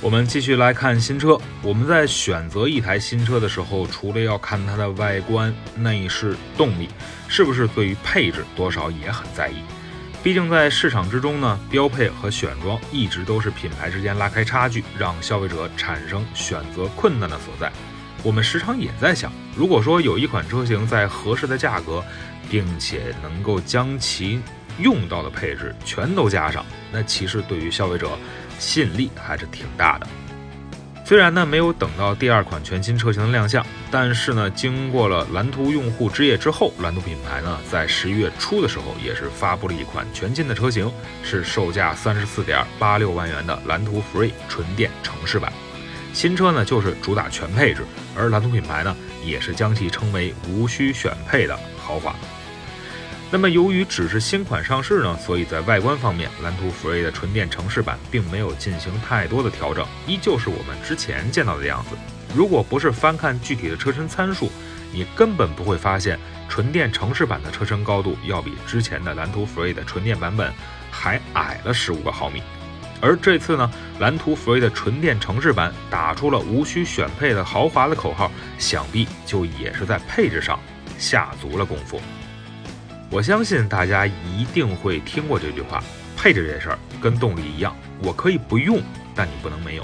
我们继续来看新车。我们在选择一台新车的时候，除了要看它的外观、内饰、动力，是不是对于配置多少也很在意。毕竟在市场之中呢，标配和选装一直都是品牌之间拉开差距，让消费者产生选择困难的所在。我们时常也在想，如果说有一款车型在合适的价格，并且能够将其用到的配置全都加上，那其实对于消费者。吸引力还是挺大的。虽然呢没有等到第二款全新车型的亮相，但是呢经过了蓝图用户之夜之后，蓝图品牌呢在十一月初的时候也是发布了一款全新的车型，是售价三十四点八六万元的蓝图 Free 纯电城市版。新车呢就是主打全配置，而蓝图品牌呢也是将其称为无需选配的豪华。那么，由于只是新款上市呢，所以在外观方面，蓝图 Free 的纯电城市版并没有进行太多的调整，依旧是我们之前见到的样子。如果不是翻看具体的车身参数，你根本不会发现纯电城市版的车身高度要比之前的蓝图 Free 的纯电版本还矮了十五个毫米。而这次呢，蓝图 Free 的纯电城市版打出了无需选配的豪华的口号，想必就也是在配置上下足了功夫。我相信大家一定会听过这句话，配置这事儿跟动力一样，我可以不用，但你不能没有。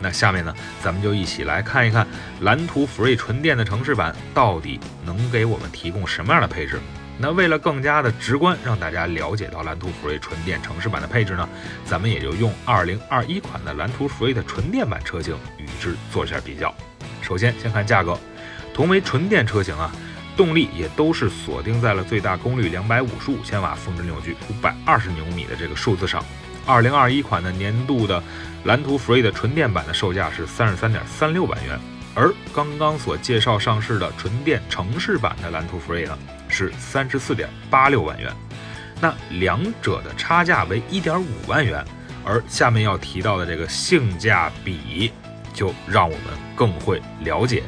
那下面呢，咱们就一起来看一看蓝图 Free 纯电的城市版到底能给我们提供什么样的配置。那为了更加的直观，让大家了解到蓝图 Free 纯电城市版的配置呢，咱们也就用2021款的蓝图 Free 的纯电版车型与之做一下比较。首先，先看价格，同为纯电车型啊。动力也都是锁定在了最大功率两百五十五千瓦、峰值扭矩五百二十牛米的这个数字上。二零二一款的年度的蓝图 Free 的纯电版的售价是三十三点三六万元，而刚刚所介绍上市的纯电城市版的蓝图 Free 呢是三十四点八六万元。那两者的差价为一点五万元，而下面要提到的这个性价比，就让我们更会了解。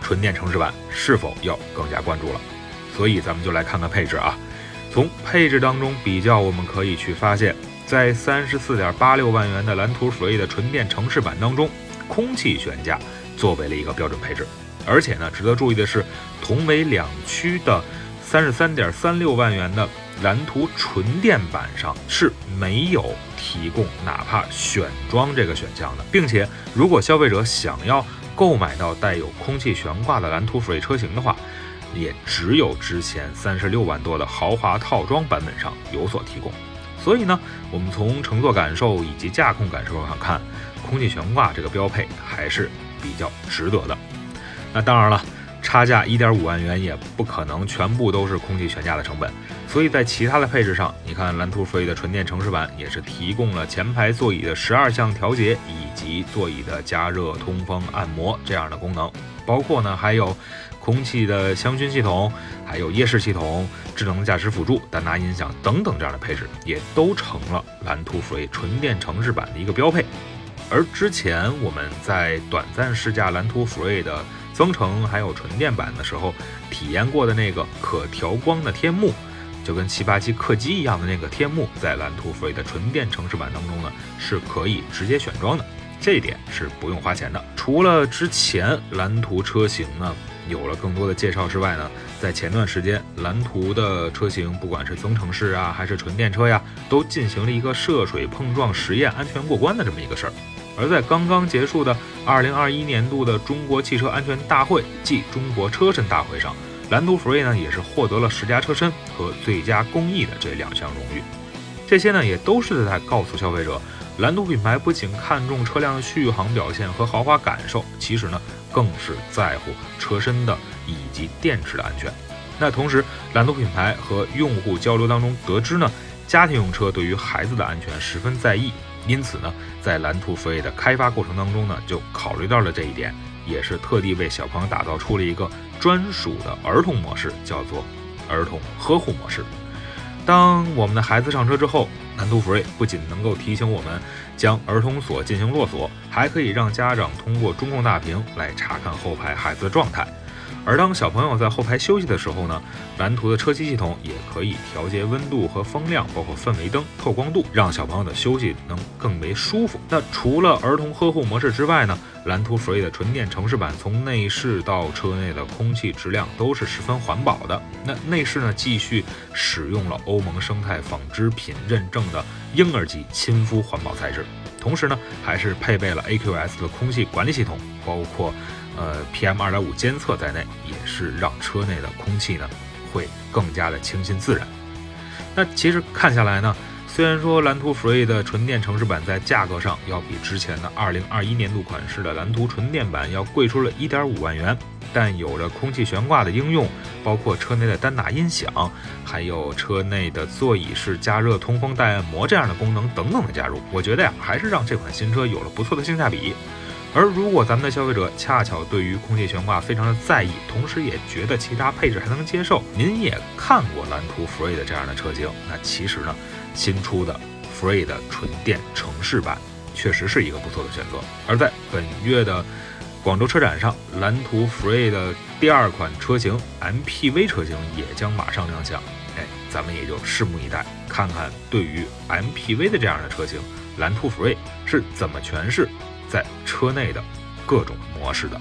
纯电城市版是否要更加关注了？所以咱们就来看看配置啊。从配置当中比较，我们可以去发现，在三十四点八六万元的蓝图 Free 的纯电城市版当中，空气悬架作为了一个标准配置。而且呢，值得注意的是，同为两驱的三十三点三六万元的蓝图纯电版上是没有提供哪怕选装这个选项的，并且如果消费者想要。购买到带有空气悬挂的蓝图 Free 车型的话，也只有之前三十六万多的豪华套装版本上有所提供。所以呢，我们从乘坐感受以及驾控感受上看，空气悬挂这个标配还是比较值得的。那当然了。差价一点五万元也不可能全部都是空气悬架的成本，所以在其他的配置上，你看蓝图 Free 的纯电城市版也是提供了前排座椅的十二项调节以及座椅的加热、通风、按摩这样的功能，包括呢还有空气的香薰系统，还有夜视系统、智能驾驶辅助、丹拿音响等等这样的配置，也都成了蓝图 Free 纯电城市版的一个标配。而之前我们在短暂试驾蓝图 Free 的。增程还有纯电版的时候，体验过的那个可调光的天幕，就跟七八七客机一样的那个天幕，在蓝图 Free 的纯电城市版当中呢，是可以直接选装的，这一点是不用花钱的。除了之前蓝图车型呢有了更多的介绍之外呢，在前段时间蓝图的车型，不管是增程式啊还是纯电车呀，都进行了一个涉水碰撞实验安全过关的这么一个事儿。而在刚刚结束的二零二一年度的中国汽车安全大会暨中国车身大会上，蓝图 Free 呢也是获得了十佳车身和最佳工艺的这两项荣誉。这些呢也都是在告诉消费者，蓝图品牌不仅看重车辆的续航表现和豪华感受，其实呢更是在乎车身的以及电池的安全。那同时，蓝图品牌和用户交流当中得知呢，家庭用车对于孩子的安全十分在意。因此呢，在蓝图 Free 的开发过程当中呢，就考虑到了这一点，也是特地为小朋友打造出了一个专属的儿童模式，叫做儿童呵护模式。当我们的孩子上车之后，蓝图 Free 不仅能够提醒我们将儿童锁进行落锁，还可以让家长通过中控大屏来查看后排孩子的状态。而当小朋友在后排休息的时候呢，蓝图的车机系统也可以调节温度和风量，包括氛围灯、透光度，让小朋友的休息能更为舒服。那除了儿童呵护模式之外呢，蓝图 Free 的纯电城市版从内饰到车内的空气质量都是十分环保的。那内饰呢，继续使用了欧盟生态纺织品认证的婴儿级亲肤环保材质，同时呢，还是配备了 AQS 的空气管理系统，包括。呃，PM 二点五监测在内，也是让车内的空气呢会更加的清新自然。那其实看下来呢，虽然说蓝图 Free 的纯电城市版在价格上要比之前的2021年度款式的蓝图纯电版要贵出了一点五万元，但有着空气悬挂的应用，包括车内的单打音响，还有车内的座椅式加热、通风、带按摩这样的功能等等的加入，我觉得呀，还是让这款新车有了不错的性价比。而如果咱们的消费者恰巧对于空气悬挂非常的在意，同时也觉得其他配置还能接受，您也看过蓝图 Free 的这样的车型，那其实呢，新出的 Free 的纯电城市版确实是一个不错的选择。而在本月的广州车展上，蓝图 Free 的第二款车型 MPV 车型也将马上亮相，哎，咱们也就拭目以待，看看对于 MPV 的这样的车型，蓝图 Free 是怎么诠释。在车内的各种模式的。